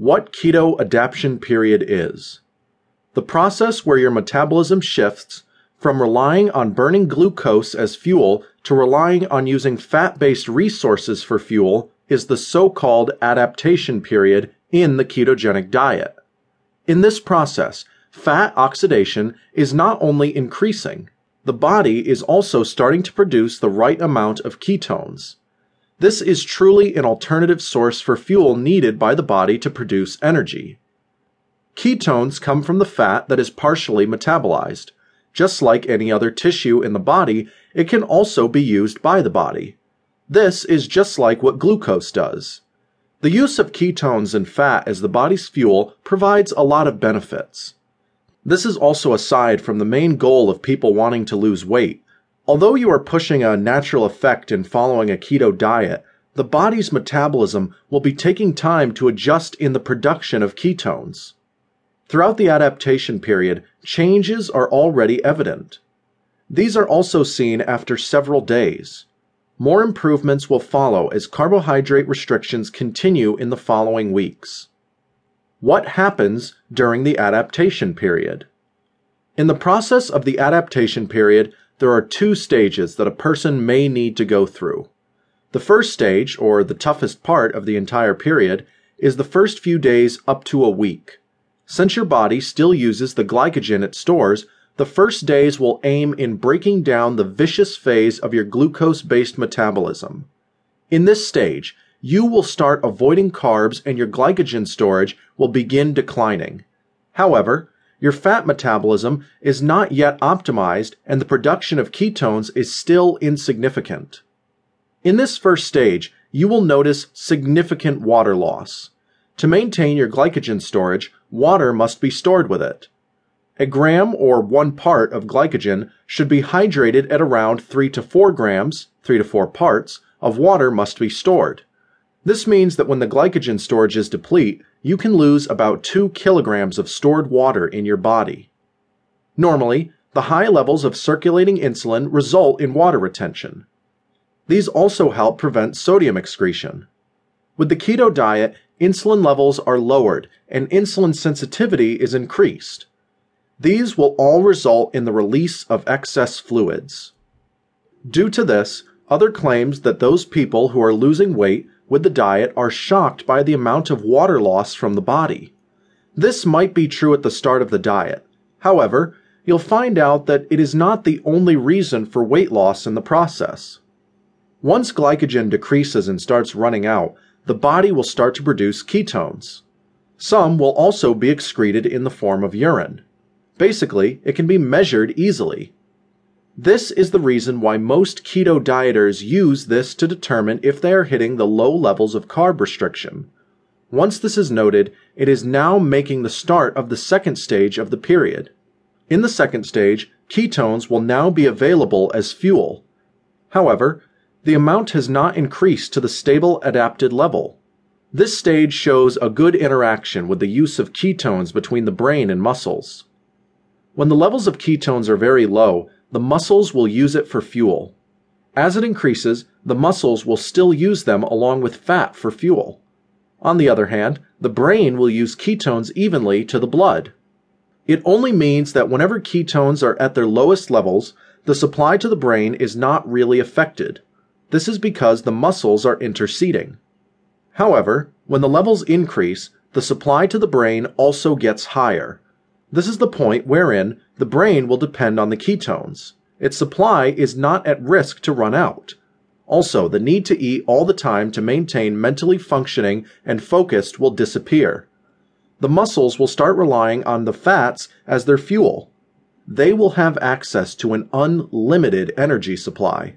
What keto adaptation period is the process where your metabolism shifts from relying on burning glucose as fuel to relying on using fat based resources for fuel is the so called adaptation period in the ketogenic diet. In this process, fat oxidation is not only increasing, the body is also starting to produce the right amount of ketones. This is truly an alternative source for fuel needed by the body to produce energy. Ketones come from the fat that is partially metabolized. Just like any other tissue in the body, it can also be used by the body. This is just like what glucose does. The use of ketones and fat as the body's fuel provides a lot of benefits. This is also aside from the main goal of people wanting to lose weight. Although you are pushing a natural effect in following a keto diet, the body's metabolism will be taking time to adjust in the production of ketones. Throughout the adaptation period, changes are already evident. These are also seen after several days. More improvements will follow as carbohydrate restrictions continue in the following weeks. What happens during the adaptation period? In the process of the adaptation period, there are two stages that a person may need to go through. The first stage, or the toughest part of the entire period, is the first few days up to a week. Since your body still uses the glycogen it stores, the first days will aim in breaking down the vicious phase of your glucose based metabolism. In this stage, you will start avoiding carbs and your glycogen storage will begin declining. However, your fat metabolism is not yet optimized and the production of ketones is still insignificant. In this first stage, you will notice significant water loss. To maintain your glycogen storage, water must be stored with it. A gram or one part of glycogen should be hydrated at around 3 to 4 grams, 3 to 4 parts, of water must be stored. This means that when the glycogen storages deplete, you can lose about 2 kilograms of stored water in your body. Normally, the high levels of circulating insulin result in water retention. These also help prevent sodium excretion. With the keto diet, insulin levels are lowered and insulin sensitivity is increased. These will all result in the release of excess fluids. Due to this, other claims that those people who are losing weight with the diet are shocked by the amount of water loss from the body. This might be true at the start of the diet. However, you'll find out that it is not the only reason for weight loss in the process. Once glycogen decreases and starts running out, the body will start to produce ketones. Some will also be excreted in the form of urine. Basically, it can be measured easily. This is the reason why most keto dieters use this to determine if they are hitting the low levels of carb restriction. Once this is noted, it is now making the start of the second stage of the period. In the second stage, ketones will now be available as fuel. However, the amount has not increased to the stable adapted level. This stage shows a good interaction with the use of ketones between the brain and muscles. When the levels of ketones are very low, the muscles will use it for fuel. As it increases, the muscles will still use them along with fat for fuel. On the other hand, the brain will use ketones evenly to the blood. It only means that whenever ketones are at their lowest levels, the supply to the brain is not really affected. This is because the muscles are interceding. However, when the levels increase, the supply to the brain also gets higher. This is the point wherein the brain will depend on the ketones. Its supply is not at risk to run out. Also, the need to eat all the time to maintain mentally functioning and focused will disappear. The muscles will start relying on the fats as their fuel. They will have access to an unlimited energy supply.